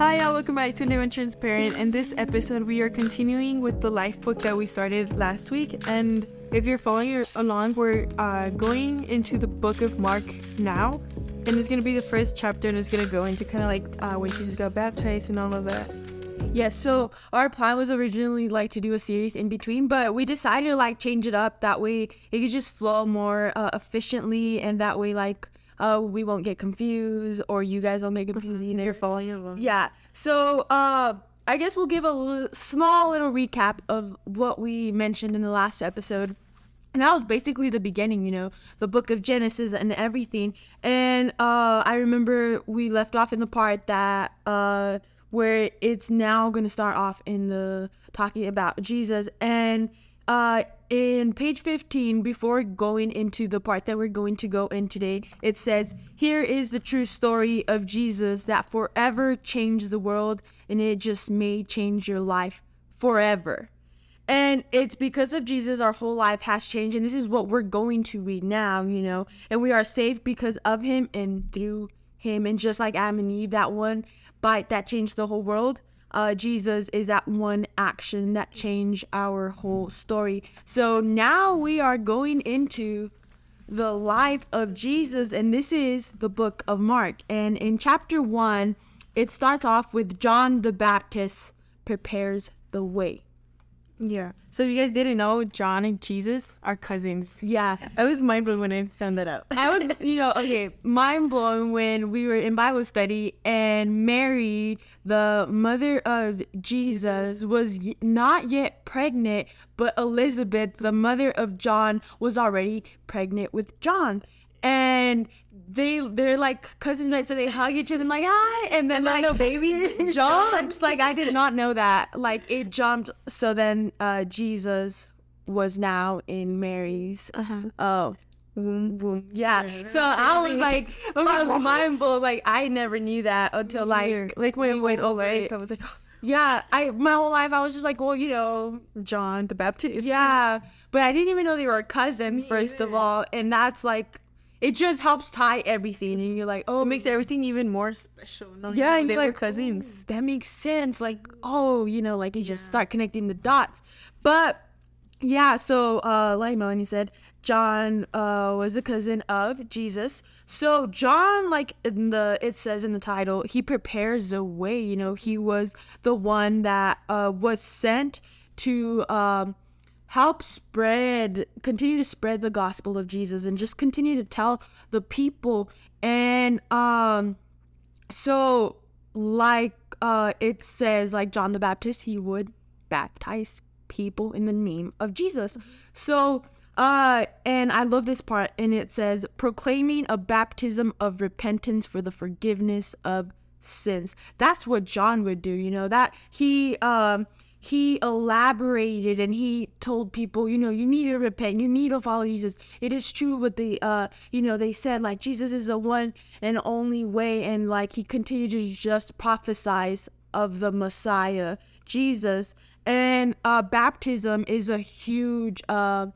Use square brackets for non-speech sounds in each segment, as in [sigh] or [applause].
Hi, y'all. Welcome back to New and Transparent. In this episode, we are continuing with the life book that we started last week. And if you're following along, we're uh, going into the book of Mark now. And it's going to be the first chapter, and it's going to go into kind of like uh, when Jesus got baptized and all of that. Yes, yeah, so our plan was originally like to do a series in between, but we decided to like change it up. That way it could just flow more uh, efficiently, and that way like uh, we won't get confused or you guys won't get [laughs] confused either. You're following along. Yeah. So uh, I guess we'll give a small little recap of what we mentioned in the last episode. And that was basically the beginning, you know, the book of Genesis and everything. And uh, I remember we left off in the part that uh, where it's now going to start off in the talking about Jesus and uh, in page 15, before going into the part that we're going to go in today, it says, Here is the true story of Jesus that forever changed the world, and it just may change your life forever. And it's because of Jesus, our whole life has changed. And this is what we're going to read now, you know. And we are saved because of him and through him. And just like Adam and Eve, that one bite that changed the whole world, uh, Jesus is that one action that changed our whole story. So now we are going into the life of Jesus, and this is the book of Mark. And in chapter one, it starts off with John the Baptist prepares the way. Yeah. So if you guys didn't know, John and Jesus are cousins. Yeah. I was mind blown when I found that out. I was, you know, okay, mind blown when we were in Bible study and Mary, the mother of Jesus, was not yet pregnant, but Elizabeth, the mother of John, was already pregnant with John. And they they're like cousins, right? So they hug each other, like hi, and then like the baby jumps. like I did not know that. Like it jumped. So then uh Jesus was now in Mary's. Uh-huh. Oh. Boom, boom. Yeah. So I was like, [laughs] I was mind blown. Like I never knew that until like like when we went away. I was like, yeah. I my whole life I was just like, well, you know, John the Baptist. Yeah, but I didn't even know they were a cousin. First of all, and that's like it just helps tie everything and you're like oh it makes everything even more special no, yeah and they like, were cousins. That makes sense like oh you know like you just start connecting the dots. But yeah so uh like melanie said john uh was a cousin of jesus. So john like in the it says in the title he prepares the way you know he was the one that uh was sent to um help spread continue to spread the gospel of jesus and just continue to tell the people. And um so like uh it says like john the baptist he would baptize people in the name of jesus. So uh and i love this part and it says proclaiming a baptism of repentance for the forgiveness of sins. That's what john would do you know that he um he elaborated and he told people, you know, you need to repent, you need to follow Jesus. It is true what the, uh, you know, they said like Jesus is the one and only way, and like he continued to just prophesize of the Messiah, Jesus. And uh, baptism is a huge uh,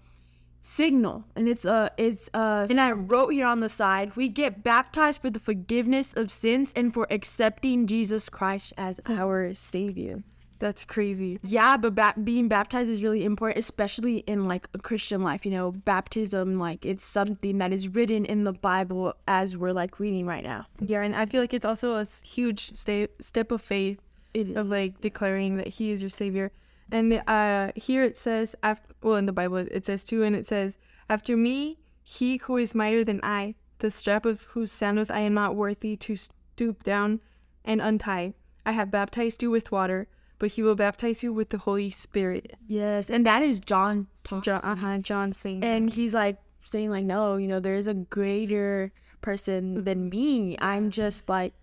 signal, and it's uh, it's uh, and I wrote here on the side, we get baptized for the forgiveness of sins and for accepting Jesus Christ as our Savior. That's crazy. Yeah, but ba- being baptized is really important, especially in like a Christian life. You know, baptism, like it's something that is written in the Bible as we're like reading right now. Yeah, and I feel like it's also a huge sta- step of faith of like declaring that He is your Savior. And uh, here it says, after, well, in the Bible it says too, and it says, "After me, He who is mightier than I, the strap of whose sandals I am not worthy to stoop down and untie. I have baptized you with water." But he will baptize you with the Holy Spirit. Yes, and that is John. John, uh-huh, John saying, and he's like saying like, no, you know, there's a greater person than me. I'm just like.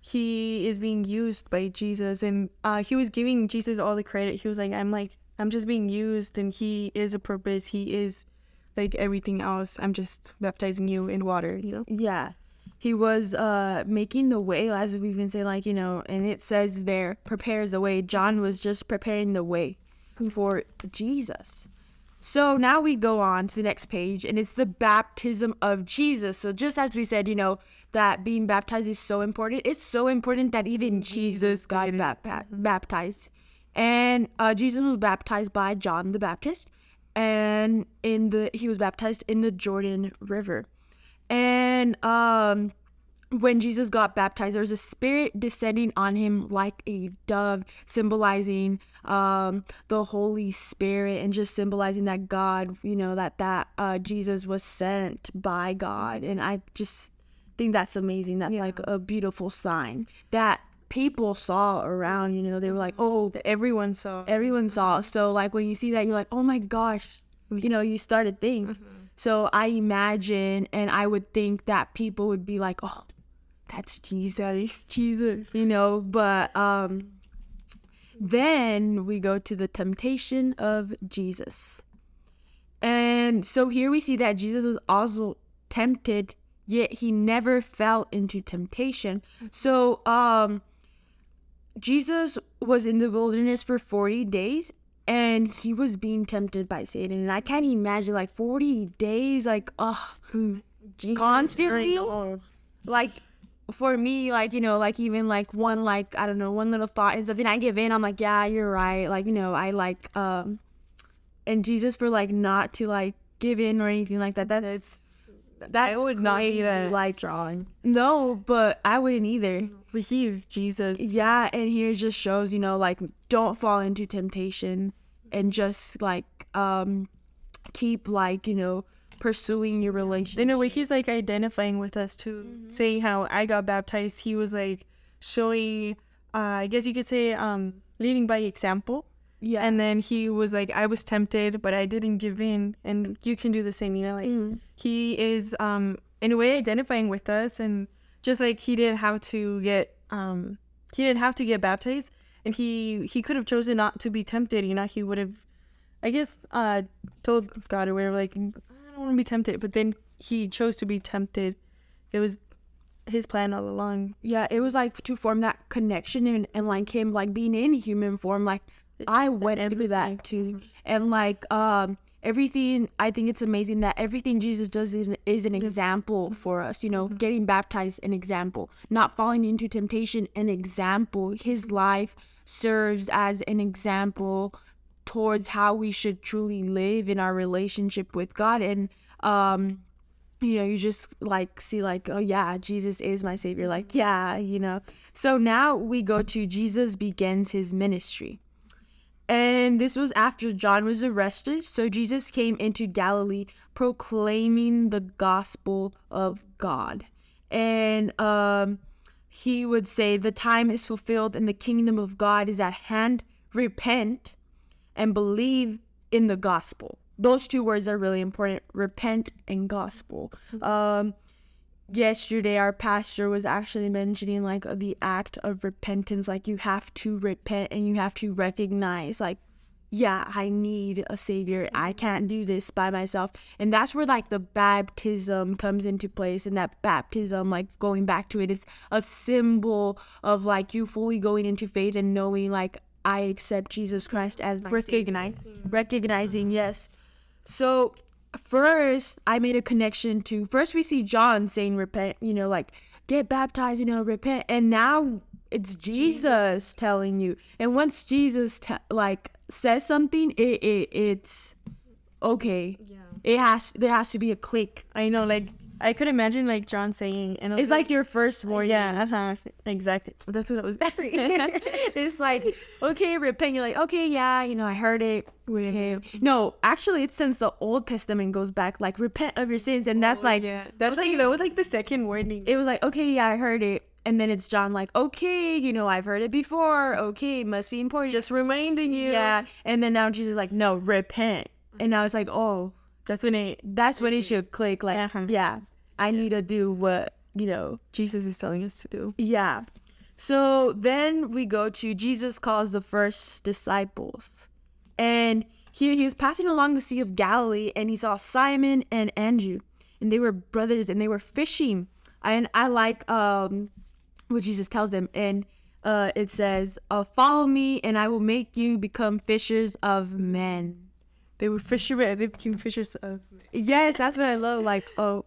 He is being used by Jesus, and uh, he was giving Jesus all the credit. He was like, "I'm like, I'm just being used, and he is a purpose. He is like everything else. I'm just baptizing you in water, you know." Yeah he was uh making the way as we've been saying like you know and it says there prepares the way. John was just preparing the way for jesus. So now we go on to the next page, and it's the baptism of Jesus. So just as we said, you know, that being baptized is so important. It's so important that even Jesus got bap- baptized, and uh, Jesus was baptized by John the Baptist, and in the he was baptized in the Jordan River, and um when Jesus got baptized, there was a spirit descending on him like a dove, symbolizing um, the Holy Spirit and just symbolizing that God, you know, that that uh, Jesus was sent by God. And I just think that's amazing. That's Yeah. like a beautiful sign that people saw around. You know, they were like, oh, everyone saw. everyone saw. So like when you see that, you're like, oh my gosh, you know, you start to think. So I imagine, and I would think that people would be like, oh, that's Jesus, Jesus. you know. But um, then we go to the temptation of Jesus, and so here we see that Jesus was also tempted, yet he never fell into temptation. So um, Jesus was in the wilderness for 40 days and he was being tempted by Satan. And I can't imagine like 40 days, like, oh, constantly. Like, for me, like, you know, like even like one, like, I don't know, one little thought and something I give in, I'm like, yeah, you're right. Like, you know, I like, um, and Jesus for like not to like give in or anything like that. That's, that's I would not be that like, strong. no, but I wouldn't either. But he is Jesus. Yeah, and here it just shows, you know, like don't fall into temptation and just like um keep like, you know, pursuing your relationship. In a way, he's like identifying with us too, saying how I got baptized. He was like showing, uh, I guess you could say, um, leading by example. yeah. And then he was like, I was tempted, but I didn't give in, and you can do the same. You know, like Mhm. he is, um, in a way, identifying with us, and just like he didn't have to get, um, he didn't have to get baptized, and he he could have chosen not to be tempted. You know, he would have, I guess, uh, told God or whatever, like, I don't want to be tempted, but then he chose to be tempted. It was his plan all along. yeah, it was like to form that connection and, and like him like being in human form, like I went through that too. And like um everything I think it's amazing that everything Jesus does is, is an example for us, you know, getting baptized an example, not falling into temptation an example. His life serves as an example towards how we should truly live in our relationship with God. And um you know you just like see like oh yeah jesus is my savior. Like yeah you know. So now we go to jesus begins his ministry and this was after john was arrested so jesus came into galilee proclaiming the gospel of god and um he would say the time is fulfilled and the kingdom of god is at hand repent and believe in the gospel. Those two words are really important repent and gospel. Um, yesterday, our pastor was actually mentioning like the act of repentance. Like, you have to repent and you have to recognize, like, yeah, I need a savior. I can't do this by myself. And that's where like the baptism comes into place. And that baptism, like going back to it, it's a symbol of like you fully going into faith and knowing like I accept Jesus Christ as my Recognizing. Savior. Recognizing, yes. So first I made a connection to first we see John saying repent, you know, like get baptized, you know, repent. And now it's Jesus, telling you. And once Jesus te- like says something, it, it it's okay. Yeah. It has there has to be a click. I know, like I could imagine like John saying, and It's like your first warning. yeah, [laughs] uh-huh. exactly. That's what I was saying. [laughs] it's like [laughs] okay repent you're like okay yeah you know i heard it okay no actually it's since the old testament goes back like repent of your sins and that's like Oh, yeah, that's like that was like the second warning. it was like okay yeah i heard it and then it's john like okay you know i've heard it before okay must be important Just reminding you. yeah and then now jesus is like no repent and now it's like oh that's when it that's when it should click like Uh-huh. yeah i need to do what you know Jesus is telling us to do. Yeah. So then we go to Jesus calls the first disciples. And here he was passing along the Sea of Galilee and he saw Simon and Andrew. And they were brothers and they were fishing. And I like um what Jesus tells them. And uh it says, uh, follow me and I will make you become fishers of men. they were fishermen and they became fishers of Yes, that's what I love. Like, oh,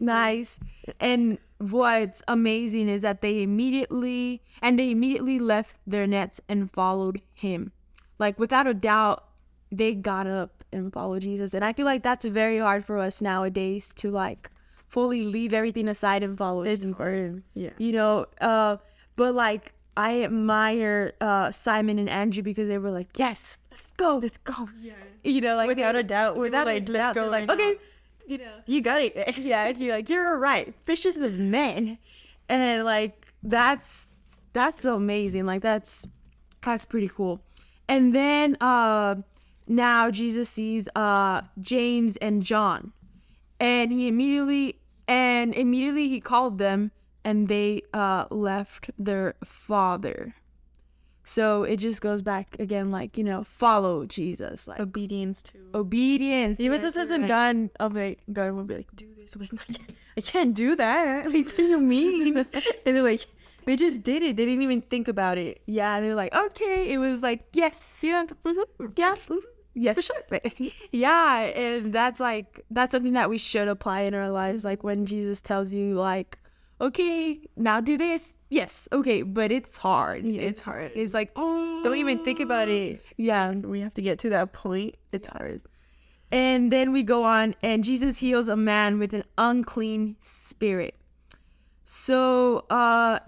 nice. And what's amazing is that they immediately and they immediately left their nets and followed him. Like without a doubt, they got up and followed Jesus. And I feel like that's very hard for us nowadays to like fully leave everything aside and follow It's Jesus. hard. Yeah. You know, uh, but like I admire uh Simon and Andrew because they were like, Yes, let's go. Let's go. Yeah. You know, like Without a doubt. without like, a let's doubt, like, okay, you know. You got it. [laughs] Yeah, and you're like, you're right. Fishes with men. And like that's that's so amazing. Like that's that's pretty cool. And then uh now Jesus sees uh James and John. And he immediately and immediately he called them and they uh left their father. So it just goes back again like, you know, follow Jesus. Like Obedience to. obedience. Even just as a right. God, I'm like, God will be like, do this. I'm [laughs] like, I can't, I can't do that. [laughs] Like, what do you mean? [laughs] and they're like, they just did it. They didn't even think about it. Yeah, they're like, okay. It was like, yes, yeah, yeah, yes, For sure. yeah. And that's like that's something that we should apply in our lives. Like when Jesus tells you, like, okay, now do this. Yes, okay, but it's hard. Yeah, it's hard. It's like, oh, Don't even think about it. Yeah, We have to get to that point. It's hard. And then we go on, and Jesus heals a man with an unclean spirit. So uh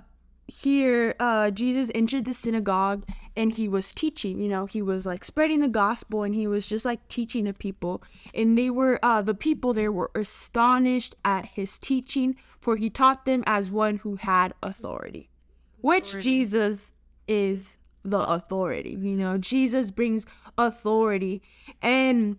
here uh Jesus entered the synagogue and he was teaching, you know, he was like spreading the gospel and he was just like teaching the people. And they were uh the people there were astonished at his teaching, for he taught them as one who had authority. Which Jesus is the authority. You know, Jesus brings authority. And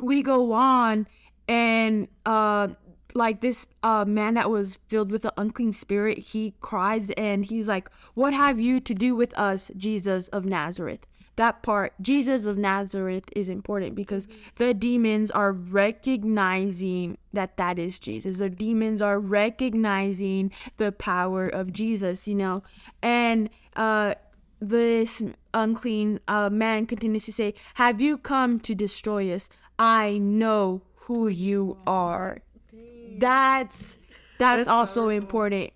we go on and uh like this uh man that was filled with the unclean spirit he cries and he's like what have you to do with us jesus of nazareth? That part jesus of nazareth is important because the demons are recognizing that that is jesus. The demons are recognizing the power of jesus you know? And uh this unclean uh, man continues to say, Have you come to destroy us? I know who you are. That's that's, That's also powerful. important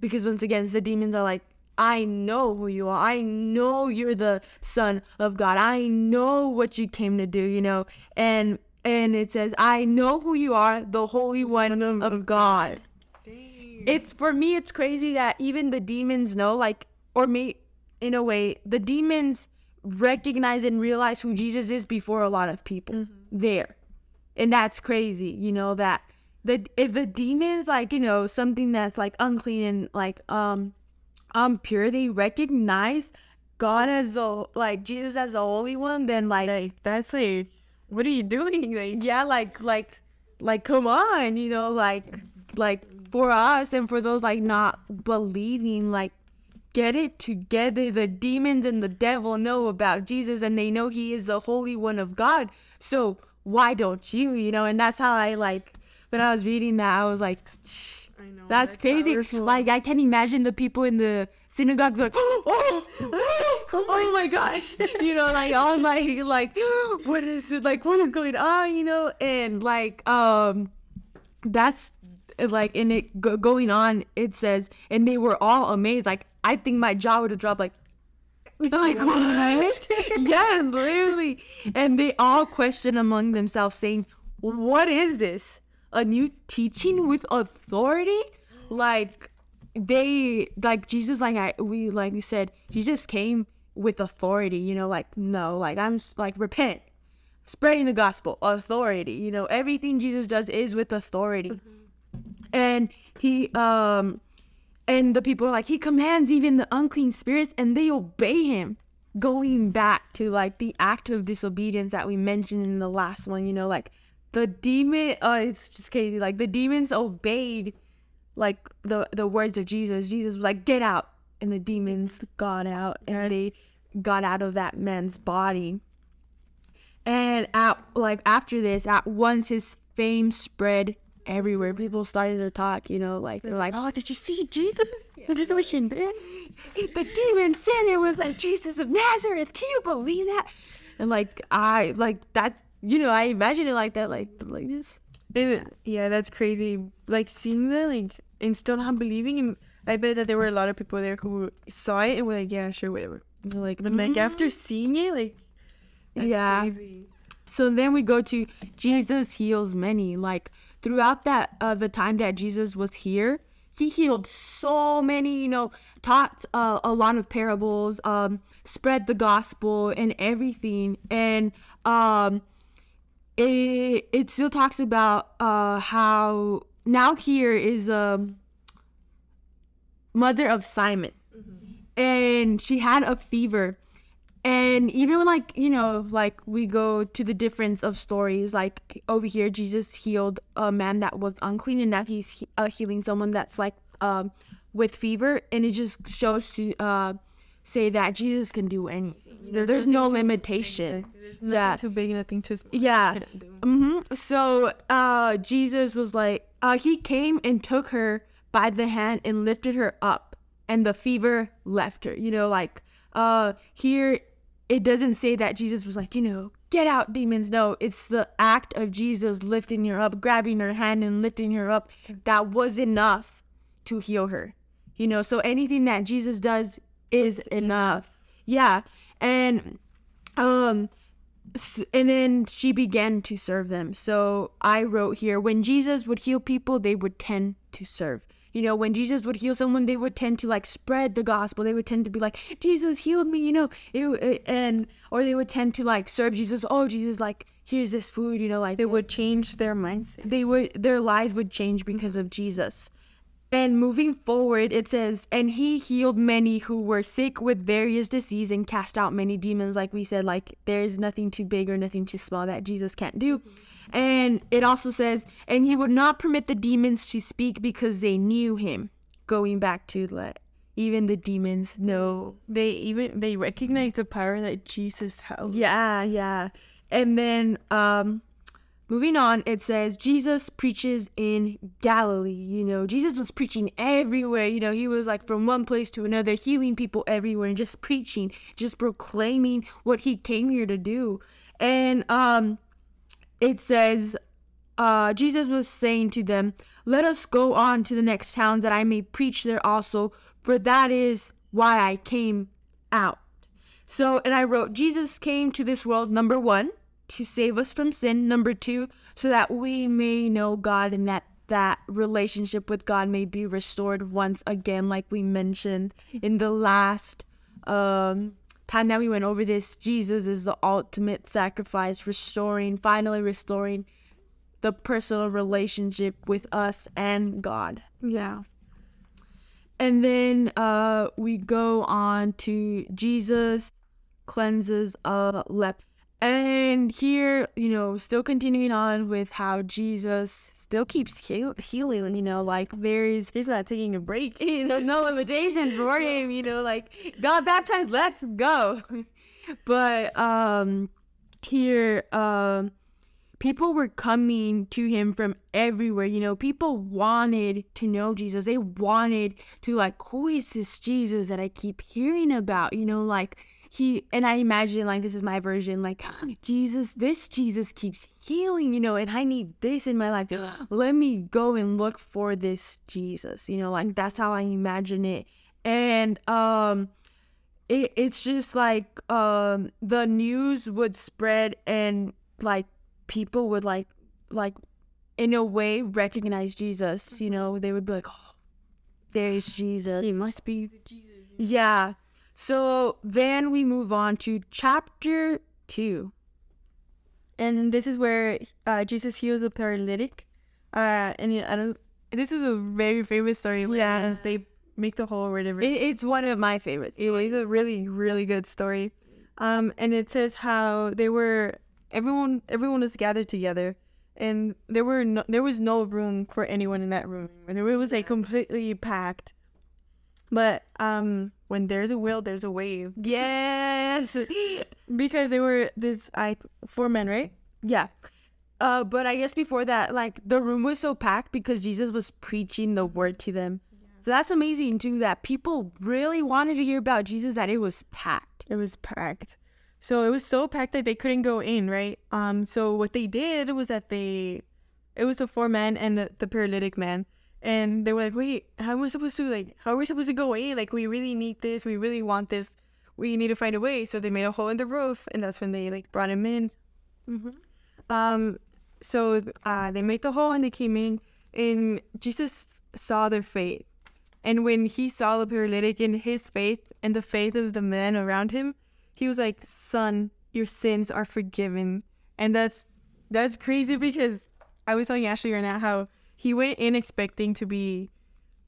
because once again, the demons are like, I know who you are. I know you're the son of God. I know what you came to do, you know. And and it says, I know who you are, the Holy One of God it's for me it's crazy that even the demons know like or me in a way the demons recognize and realize who jesus is before a lot of people mm-hmm. there and that's crazy you know that the if the demons like you know something that's like unclean and like um um pure they recognize god as the like jesus as the holy one then like Like, that's like, what are you doing? [laughs] Like, yeah like like like come on you know like like for us and for those like not believing like get it together the demons and the devil know about jesus and they know he is the holy one of god so why don't you you know and that's how i like when i was reading that i was like I know. that's, crazy. powerful. like i can't imagine the people in the synagogues like oh, oh, oh [laughs] my gosh. [laughs] You know like all like like [gasps] what is it like what is going on you know? And like um that's like in it go- going on it says and they were all amazed. Like i think my jaw would have dropped like [laughs] like what? yes literally. And they all question among themselves saying what is this a new teaching with authority? Like they like jesus like i we like we said jesus came with authority you know like no like i'm like repent. Spreading the gospel authority you know everything jesus does is with authority. And he um and the people are like he commands even the unclean spirits and they obey him. Going back to like the act of disobedience that we mentioned in the last one you know like the demon uh it's just crazy like the demons obeyed like the the words of jesus jesus was like get out and the demons got out and they got out of that man's body and at like after this at once his fame spread everywhere people started to talk you know like they're like oh, did you see Jesus? Did you see what he [laughs] the demon said it was like Jesus of Nazareth. Can you believe that? And like I like that's you know, I imagine it like that, like like this. And, yeah, that's crazy. Like seeing that, like, and still not believing. And I bet that there were a lot of people there who saw it and were like, yeah, sure, whatever. Like, but like after seeing it, like, that's Yeah. crazy. So then we go to Jesus heals many. Like throughout that uh, the time that Jesus was here, he healed so many. You know, taught uh, a lot of parables, um, spread the gospel and everything. And um, it it still talks about uh how now here is a mother of Simon, and she had a fever. And even when like you know like we go to the difference of stories like over here jesus healed a man that was unclean and now he's he- uh, healing someone that's like um with fever. And it just shows to uh say that jesus can do anything you know, there's no limitation There's nothing Yeah. too big, nothing too small. yeah Can't do. hmm So uh, Jesus was like, uh, he came and took her by the hand and lifted her up, and the fever left her. You know, like uh, here it doesn't say that Jesus was like, you know, get out, demons. No, it's the act of Jesus lifting her up, grabbing her hand and lifting her up that was enough to heal her. You know, so anything that Jesus does is enough. Yeah. And um and then she began to serve them. So I wrote here when Jesus would heal people, they would tend to serve. You know, when Jesus would heal someone, they would tend to like spread the gospel. They would tend to be like, Jesus healed me, you know, it, and or they would tend to like serve Jesus. Oh, Jesus, like here's this food, you know, like They would change their mindset. they would their lives would change because of Jesus. And moving forward, it says, and he healed many who were sick with various disease and cast out many demons. Like we said, like there's nothing too big or nothing too small that Jesus can't do. And it also says, and he would not permit the demons to speak because they knew him. Going back to let even the demons know They even they recognize the power that Jesus held. yeah, yeah. And then um moving on, it says Jesus preaches in Galilee. You know, Jesus was preaching everywhere. You know, he was like from one place to another, healing people everywhere and just preaching, just proclaiming what he came here to do. And um it says uh, Jesus was saying to them, Let us go on to the next towns that I may preach there also, for that is why I came out. So, and I wrote, Jesus came to this world, number one, to save us from sin. Number two, so that we may know God and that that relationship with God may be restored once again, like we mentioned in the last um, time that we went over this. Jesus is the ultimate sacrifice, restoring, finally restoring the personal relationship with us and God. Yeah. And then uh, we go on to Jesus cleanses a leper. And here, you know, still continuing on with how Jesus still keeps heal- healing, you know, like there is He's not taking a break. [laughs] you know, no [laughs] limitations for him, you know, like God baptized, let's go. [laughs] but um here um people were coming to him from everywhere, you know, people wanted to know Jesus. They wanted to like who is this Jesus that I keep hearing about, you know, like he and I imagine like this is my version, like [gasps] Jesus, this Jesus keeps healing, you know, and I need this in my life. [gasps] Let me go and look for this Jesus, you know, like that's how I imagine it. And um it, it's just like um the news would spread and like people would like like in a way recognize Jesus, you know, they would be like, Oh, [gasps] there's Jesus. He must be the Jesus. Yeah. So then we move on to chapter two. And this is where uh, Jesus heals a paralytic. Uh, and I don't. This is a very famous story. where Yeah. They make the whole whatever. It, it's one of my favorites. It was a really, really good story. Um, and it says how they were everyone everyone was gathered together and there were no, there was no room for anyone in that room. And there it was like completely packed. But um when there's a will, there's a way. Yes. [laughs] Because they were this I four men, right? yeah. Uh, but I guess before that, like the room was so packed because Jesus was preaching the word to them. So that's amazing too. That people really wanted to hear about Jesus. That it was packed. It was packed. So it was so packed that they couldn't go in, right? Um, so what they did was that they, it was the four men and the, the paralytic man, and they were like, "Wait, how am I supposed to like? How are we supposed to go in? Like, we really need this. We really want this. We need to find a way." So they made a hole in the roof, and that's when they like brought him in. Um, so uh, they made the hole and they came in, and Jesus saw their faith. And when he saw the paralytic in his faith and the faith of the men around him, he was like, "Son, your sins are forgiven." And that's that's crazy because I was telling Ashley right now how he went in expecting to be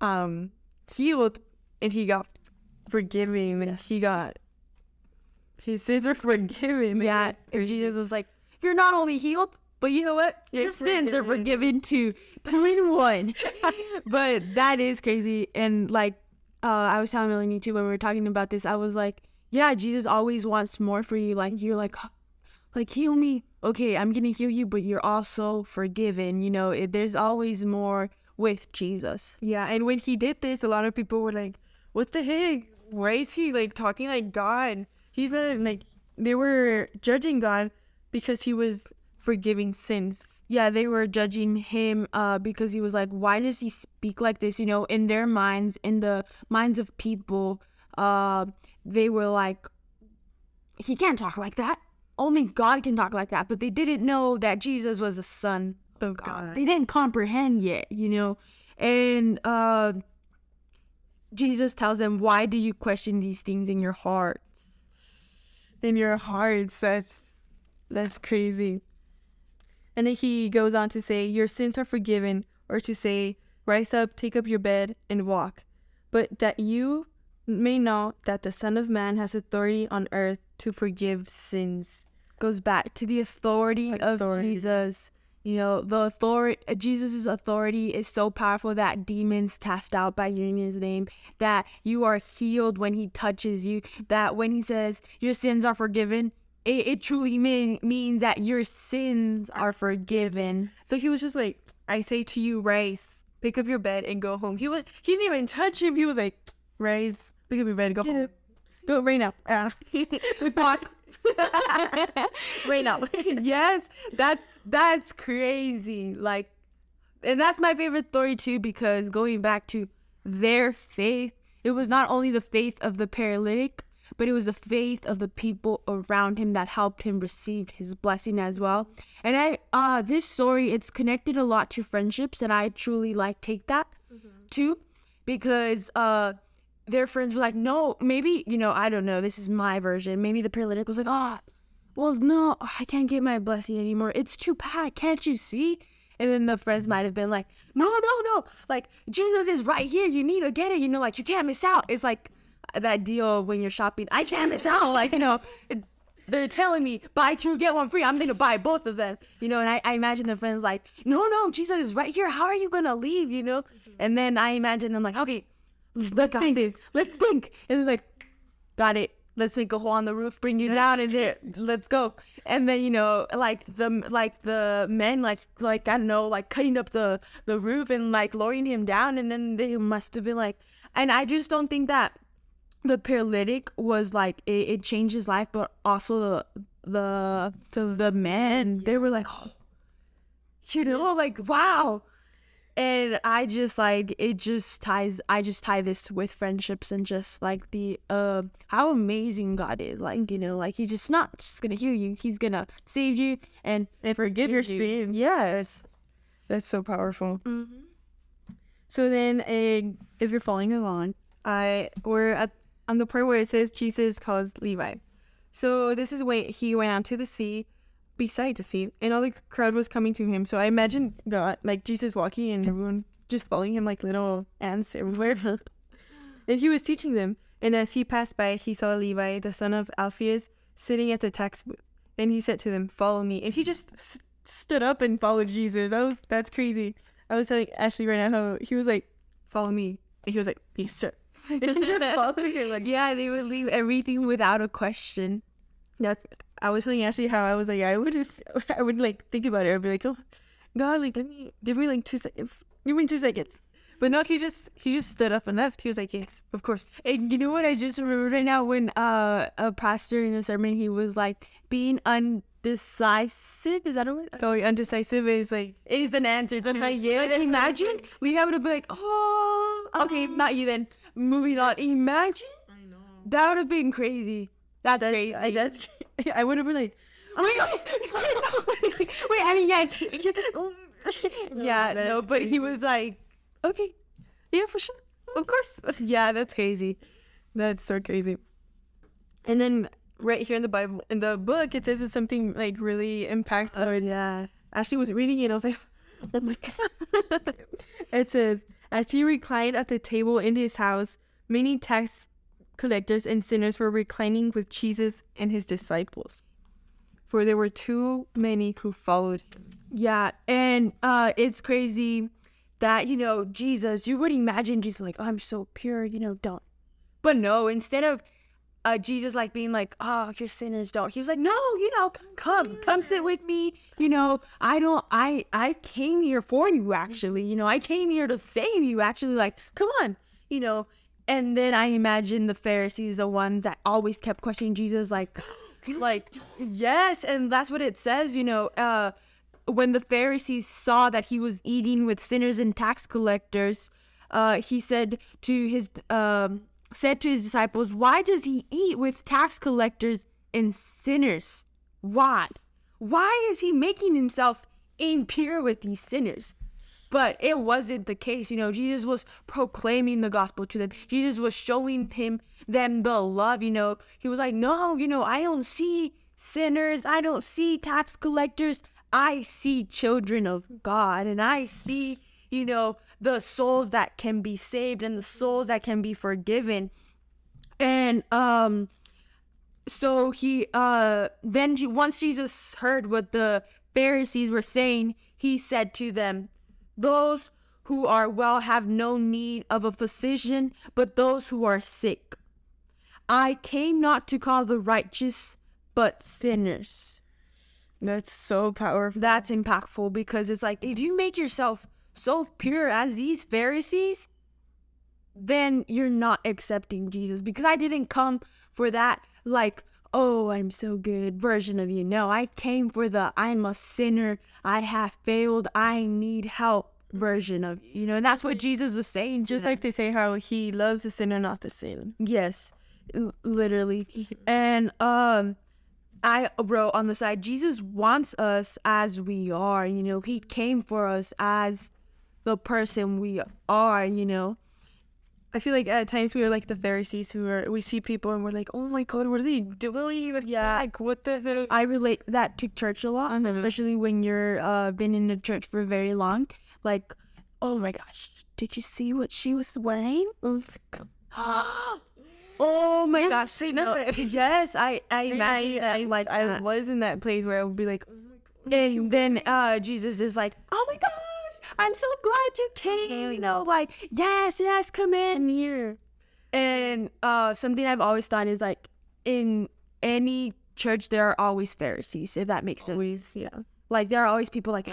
um healed, and he got forgiven. And he got his sins are forgiven. Yeah, and. Jesus was like, "You're not only healed, but you know what? Your You're sins are forgiven." forgiven too. Two in one." [laughs] but that is crazy. And like, uh, I was telling Melanie too when we were talking about this. I was like, "Yeah, Jesus always wants more for you. Like, you're like, like heal me. Okay, I'm gonna heal you, but you're also forgiven. You know, it, there's always more with Jesus. Yeah, and when he did this, a lot of people were like, "What the heck? Why is he like talking like God? He's not like." They were judging God because he was forgiving sins. yeah, they were judging him uh, because he was like, why does he speak like this? You know, in their minds, in the minds of people, uh, they were like, he can't talk like that. Only God can talk like that. But they didn't know that Jesus was the son of God. God. They didn't comprehend yet, you know. And uh, Jesus tells them, why do you question these things in your hearts? in your hearts. That's that's crazy. And then he goes on to say, Your sins are forgiven, or to say, Rise up, take up your bed, and walk. But that you may know that the Son of Man has authority on earth to forgive sins. goes back to the authority, of Jesus. You know, the authority, Jesus' authority is so powerful that demons cast out by hearing his name, that you are healed when he touches you, that when he says your sins are forgiven, it, it truly mean, means that your sins are forgiven. So he was just like, I say to you, rise, pick up your bed, and go home. He was he didn't even touch him. He was like, Rise, pick up your bed, go Get home. up. Go right now. Ah. [laughs] Walk. [laughs] rain now. [laughs] yes, that's that's crazy. Like, and that's my favorite story too because going back to their faith, it was not only the faith of the paralytic, but it was the faith of the people around him that helped him receive his blessing as well. And I, uh, this story it's connected a lot to friendships, and I truly like take that too because uh their friends were like, no, maybe, you know, I don't know. This is my version. Maybe the paralytic was like, oh, well, no, I can't get my blessing anymore. It's too packed. Can't you see? And then the friends might have been like, no, no, no. Like, Jesus is right here. You need to get it. You know, like, you can't miss out. It's like uh, that deal when you're shopping. I can't miss out. Like, you know, it's, they're telling me buy two, get one free. I'm going to buy both of them. You know, and I, I imagine the friends like, no, no, Jesus is right here. How are you going to leave? You know? And then I imagine them like, okay, let's think. this. Let's think. And then like, got it. Let's make a hole on the roof, bring you down, and there, let's go. And then you know, like the like the men, like like I don't know, like cutting up the the roof and like lowering him down, and then they must have been like, and I just don't think that the paralytic was like it, it changed his life, but also the the the, the men, they were like, oh, you know, like wow. And I just like it just ties I just tie this with friendships and just like the uh how amazing God is. Like, you know, like he's just not just gonna heal you. He's gonna save you and and forgive your you. sin. Yes. That's so powerful. Mm-hmm. So then, uh, if you're following along, I we're at on the part where it says Jesus calls Levi. So this is when he went out to the sea, beside to see. and all the crowd was coming to him. So I imagine God, like Jesus, walking and everyone just following him like little ants everywhere. [laughs] and he was teaching them. And as he passed by, he saw Levi, the son of Alphaeus, sitting at the tax booth. And he said to them, "Follow me." And he just s- stood up and followed Jesus. That was that's crazy. I was telling Ashley right now how he was like, "Follow me," and he was like, "Yes, sir." [laughs] Just [laughs] followed him like Yeah, they would leave everything without a question. that's. I was telling Ashley how I was like, I would just, [laughs] I would like think about it. I'd be like, "Oh, God, like, let me give me like two seconds. Give me two seconds." But no, he just he just stood up and left. He was like, yes, of course. And you know what I just remembered right now when uh a pastor in a sermon he was like being undecisive. Is that a word? Oh, undecisive is like Is an answer to Uh-huh, yeah, Like, imagine Levi would have been like, oh, okay, not you then. Moving on. Imagine I know. that would have been crazy. That's, That's crazy. I, that's [laughs] I would have been like, [laughs] wait, wait, wait, wait, I mean, yeah, [laughs] yeah, no, that's but he was like, okay, yeah, for sure, of course. yeah, that's crazy. That's so crazy. And then right here in the Bible, in the book, it says it's something like really impactful. Oh yeah. Ashley was reading it, and I was like, oh my god. it says, as he reclined at the table in his house, many tax collectors and sinners were reclining with Jesus and his disciples, for there were too many who followed him. Yeah, and uh it's crazy that, you know, Jesus, you would imagine Jesus like, oh, I'm so pure, you know, don't. But no, instead of uh Jesus like being like, oh, you're sinners, don't. He was like, no, you know, come, come sit with me. You know, I don't I I came here for you actually. You know, I came here to save you actually. Like, come on, you know. And then I imagine the Pharisees, the ones that always kept questioning Jesus, like [gasps] like yes, and that's what it says, you know, uh when the Pharisees saw that he was eating with sinners and tax collectors, uh, he said to his um, said to his disciples, "Why does he eat with tax collectors and sinners? Why? Why is he making himself impure with these sinners?" But it wasn't the case, you know. Jesus was proclaiming the gospel to them. Jesus was showing him them the love, you know. He was like, "No, you know, I don't see sinners. I don't see tax collectors. I see children of God and I see, you know, the souls that can be saved and the souls that can be forgiven. And um so he uh then once Jesus heard what the Pharisees were saying, he said to them, "Those who are well have no need of a physician, but those who are sick. I came not to call the righteous, but sinners." That's so powerful. That's impactful because it's like if you make yourself so pure as these Pharisees, then you're not accepting Jesus. Because I didn't come for that, like, oh, I'm so good version of you. No, I came for the I'm a sinner, I have failed, I need help version of you. You know, and that's what Jesus was saying. Just like they say how he loves the sinner, not the sin. Yes, literally. And um I wrote on the side Jesus wants us as we are, you know. He came for us as the person we are, you know. I feel like at times we are like the Pharisees who are we see people and we're like, oh my god, what are they doing? Like, Yeah. like what the hell? I relate that to church a lot, Mhm. especially when you're uh been in the church for very long. Like, oh my gosh, did you see what she was wearing? [gasps] oh my Yes, gosh, I no, [laughs] yes, I I I, imagine that I, like I that. was in that place where I would be like, oh my god. and then uh Jesus is like, "Oh my gosh, I'm so glad you came." You know, like, "Yes, yes, come in here." And uh something I've always thought is like in any church there are always Pharisees, if that makes sense. Always, yeah. Like there are always people like,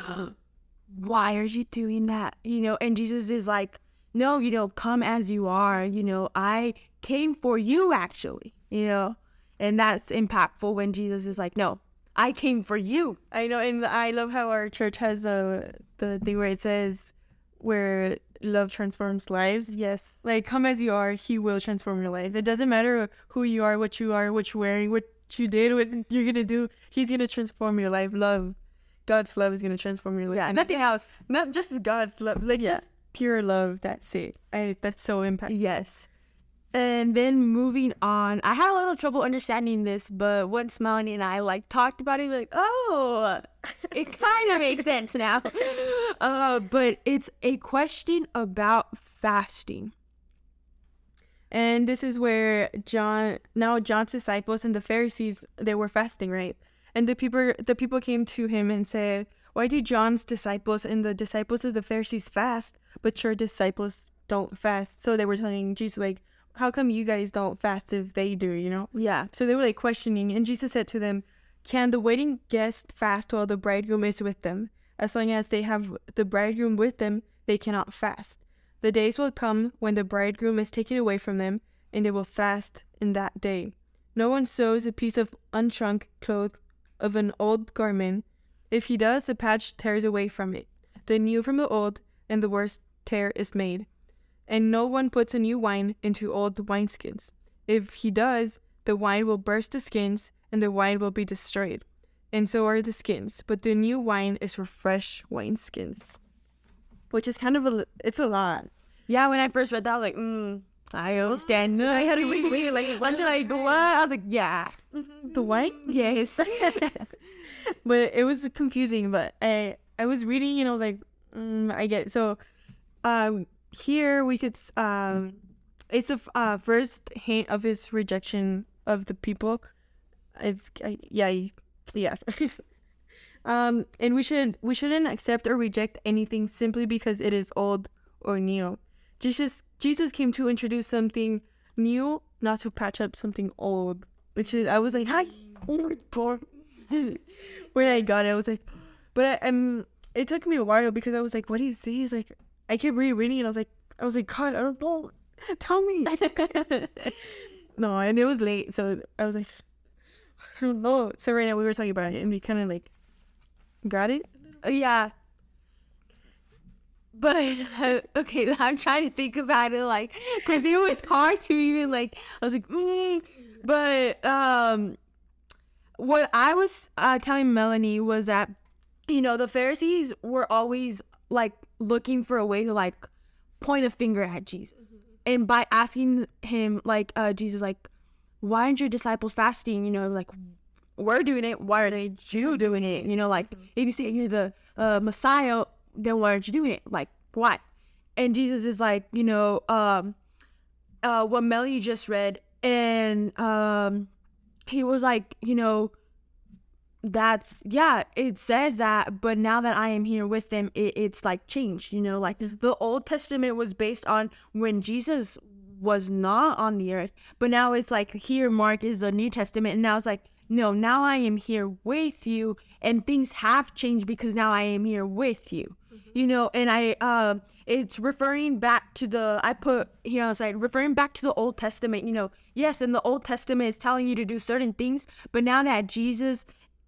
[gasps] "Why are you doing that?" You know, and Jesus is like, "No, you know, come as you are. You know, I came for you actually." You know, and that's impactful when Jesus is like, "No, I came for you." I know, and I love how our church has the the thing where it says where love transforms lives. Yes. Like, come as you are, He will transform your life. It doesn't matter who you are, what you are, what you're wearing, what you did, what you're gonna do. He's gonna transform your life. Love, God's love is gonna transform your life. Yeah, nothing else. not just God's love, like Yeah. just pure love. That's it. I that's so impactful. Yes. And then moving on, I had a little trouble understanding this, but once Melanie and I like talked about it, like, oh, it [laughs] kind of makes sense now. Uh, but it's a question about fasting. And this is where John now John's disciples and the Pharisees they were fasting, right? And the people the people came to him and said, Why do John's disciples and the disciples of the Pharisees fast, but your disciples don't fast? So they were telling Jesus like, How come you guys don't fast if they do, you know? Yeah. So they were like questioning, and Jesus said to them, Can the wedding guest fast while the bridegroom is with them? As long as they have the bridegroom with them, they cannot fast. The days will come when the bridegroom is taken away from them, and they will fast in that day. No one sews a piece of unshrunk cloth of an old garment. If he does, the patch tears away from it, the new from the old, and the worst tear is made. And no one puts a new wine into old wineskins. If he does, the wine will burst the skins, and the wine will be destroyed. And so are the skins. But the new wine is for fresh wineskins. Which is kind of a, it's a lot. Yeah, when I first read that, I was like, mm, I understand. I had [laughs] to wait, wait, like, bunch of like, what? I was like, yeah. The wine? Yes. [laughs] but it was confusing. But I I was reading and I was like, mm, I get it. so. Um, here we could um, it's a uh, first hint of his rejection of the people. I've I, yeah yeah. [laughs] um, and we should we shouldn't accept or reject anything simply because it is old or new. Jesus Jesus came to introduce something new, not to patch up something old. Which is I was like, hi, [laughs] when I got it, I was like, but I, um, it took me a while because I was like, what is this? Like, I kept rereading it. I was like, I was like, God, I don't know. [laughs] Tell me. [laughs] no, and it was late, so I was like, I don't know. So right now we were talking about it, and we kind of like got it. Yeah. But uh, [laughs] okay, I'm trying to think about it, like, cause it was hard to even like. I was like, mm. but um, what I was uh, telling Melanie was that, you know, the Pharisees were always like looking for a way to like point a finger at Jesus. And by asking him like uh Jesus like why aren't your disciples fasting? You know, like we're doing it, why are they you doing it? You know, like if you say you're the uh, Messiah, then why aren't you doing it? Like why? And Jesus is like, you know, um uh what Melly just read and um he was like, you know, that's yeah it says that but now that i am here with them it, it's like changed you know like the old testament was based on when jesus was not on the earth but now it's like here mark is the new testament and now it's like no now i am here with you and things have changed because now i am here with you mm-hmm. you know and i uh, it's referring back to the i put here on the side referring back to the old testament you know yes in the old testament it's telling you to do certain things but now that jesus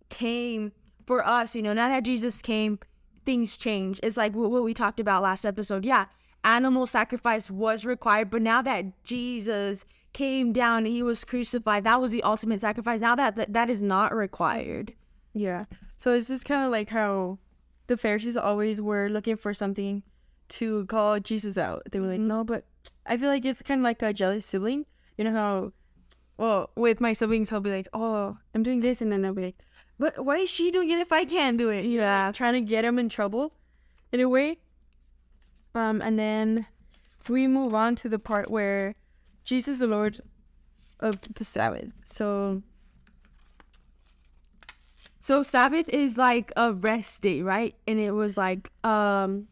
came for us, you know, now that Jesus came, things change. It's like what, we talked about last episode. Yeah, animal sacrifice was required, but now that Jesus came down and he was crucified, that was the ultimate sacrifice. Now that that, that is not required. Yeah. So it's just kind of like how the Pharisees always were looking for something to call Jesus out. They were like, mm-hmm. no, but I feel like it's kind of like a jealous sibling. You know how, well, with my siblings, I'll be like, oh, I'm doing this, and then they'll be like, but why is she doing it if I can't do it? Yeah, trying to get him in trouble in a way. Um, and then we move on to the part where Jesus, the Lord of the Sabbath. So, so Sabbath is like a rest day, right? And it was like, um,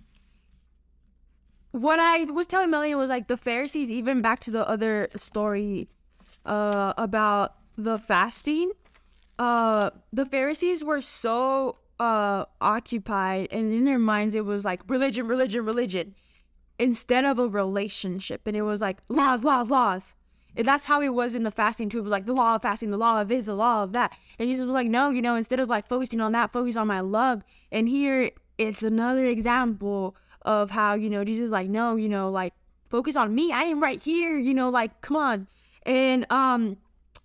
what I was telling Melanie was like the Pharisees, even back to the other story, uh, about the fasting uh the Pharisees were so uh occupied and in their minds it was like religion, religion, religion instead of a relationship. And it was like laws, laws, laws. And that's how it was in the fasting too. It was like the law of fasting, the law of this, the law of that. And Jesus was like, no, you know, instead of like focusing on that, focus on my love. And here it's another example of how, you know, Jesus like, no, you know, like focus on me. I am right here, you know, like come on. And um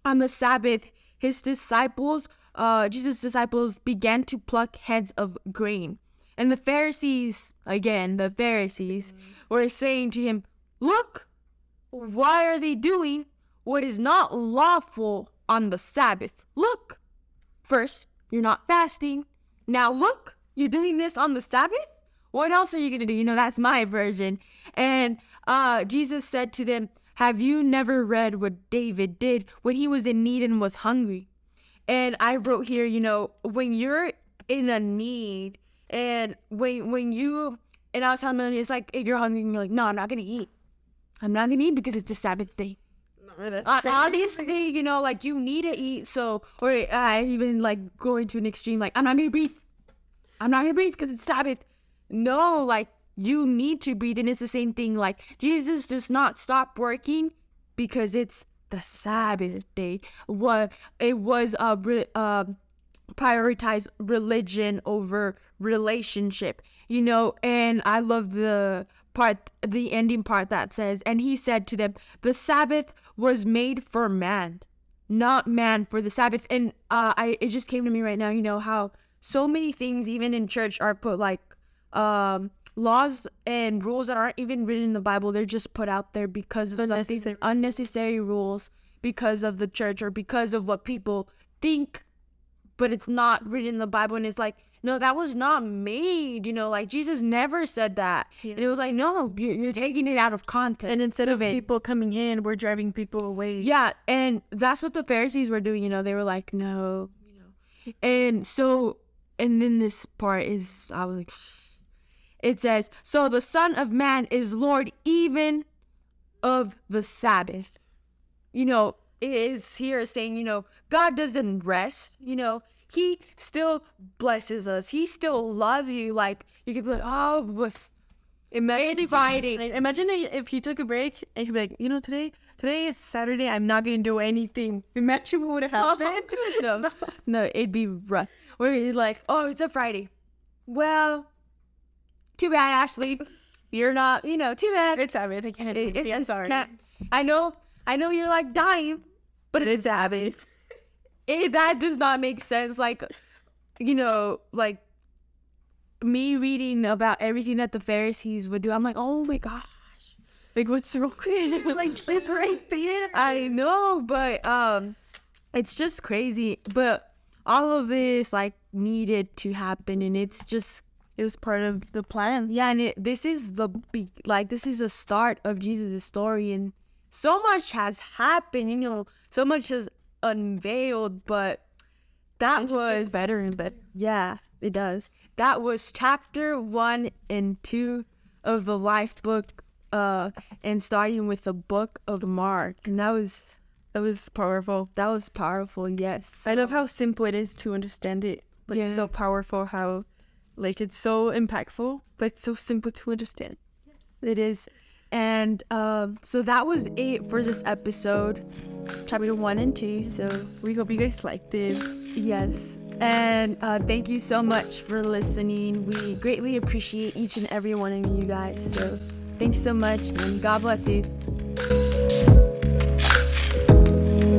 on the Sabbath, his disciples, uh, Jesus' disciples began to pluck heads of grain. And the Pharisees, again, the Pharisees, mm-hmm. were saying to him, Look, why are they doing what is not lawful on the Sabbath? Look, first, you're not fasting. Now, look, you're doing this on the Sabbath? What else are you going to do? You know, that's my version. And uh, Jesus said to them, have you never read what David did when he was in need and was hungry? And I wrote here, you know, when you're in a need and when when you and I was telling Melanie, it's like if you're hungry and you're like, no, I'm not gonna eat. I'm not gonna eat because it's the Sabbath day. Uh, obviously, you know, like you need to eat. So, or I uh, even like going to an extreme, like I'm not gonna breathe. I'm not gonna breathe because it's Sabbath. No, like you need to breathe. And it's the same thing. Like Jesus does not stop working because it's the Sabbath day. What it was a uh, uh, prioritize religion over relationship, you know. And I love the part, the ending part that says, "And he said to them, the Sabbath was made for man." Not man for the Sabbath, and uh, I it just came to me right now. You know how so many things, even in church, are put like um laws and rules that aren't even written in the Bible. They're just put out there because of unnecessary, unnecessary rules, because of the church or because of what people think, but it's not written in the Bible. And it's like, no, that was not made. You know, like Jesus never said that. Yeah. And it was like, no, you're, you're, taking it out of context. And instead of it, people coming in, we're driving people away. Yeah. And that's what the Pharisees were doing. You know, they were like, no, you know. And so, and then this part is, I was like, it says, So the Son of Man is Lord even of the Sabbath. You know, it is here saying, you know, God doesn't rest, you know, He still blesses us. He still loves you. Like, you could be like, oh, was Imagine fighting. Imagine if he took a break and he'd be like, you know, today, today is Saturday. I'm not gonna do anything. Imagine what would have [laughs] oh, happened. no, [laughs] no, it'd be rough. Where you're like, oh, it's a Friday. Well, too bad, Ashley. You're not, you know, too bad. It's Sabbath. I can't. It, it, I'm sorry. Not, I know, I know you're like dying, but it's, it's Sabbath. It, that does not make sense. Like, you know, like me reading about everything that the Pharisees would do. I'm like, oh my gosh. Like, what's wrong with it? [laughs] like, it's right there. I know, but um, it's just crazy. But all of this like needed to happen, and it's just it was part of the plan. Yeah, and it, this is the like this is the start of Jesus' story, and so much has happened. You know, so much has unveiled, but that was better and better. Yeah, it does. That was chapter one and two of the life book, uh, and starting with the book of Mark, and that was that was powerful. That was powerful. Yes, I love how simple it is to understand it, but yeah. so powerful how like it's so impactful, but so simple to understand. Yes, it is. And um, so that was it for this episode, chapter one and two. So we hope you guys liked it. Yes. And uh, thank you so much for listening. We greatly appreciate each and every one of you guys. So thanks so much, and God bless you.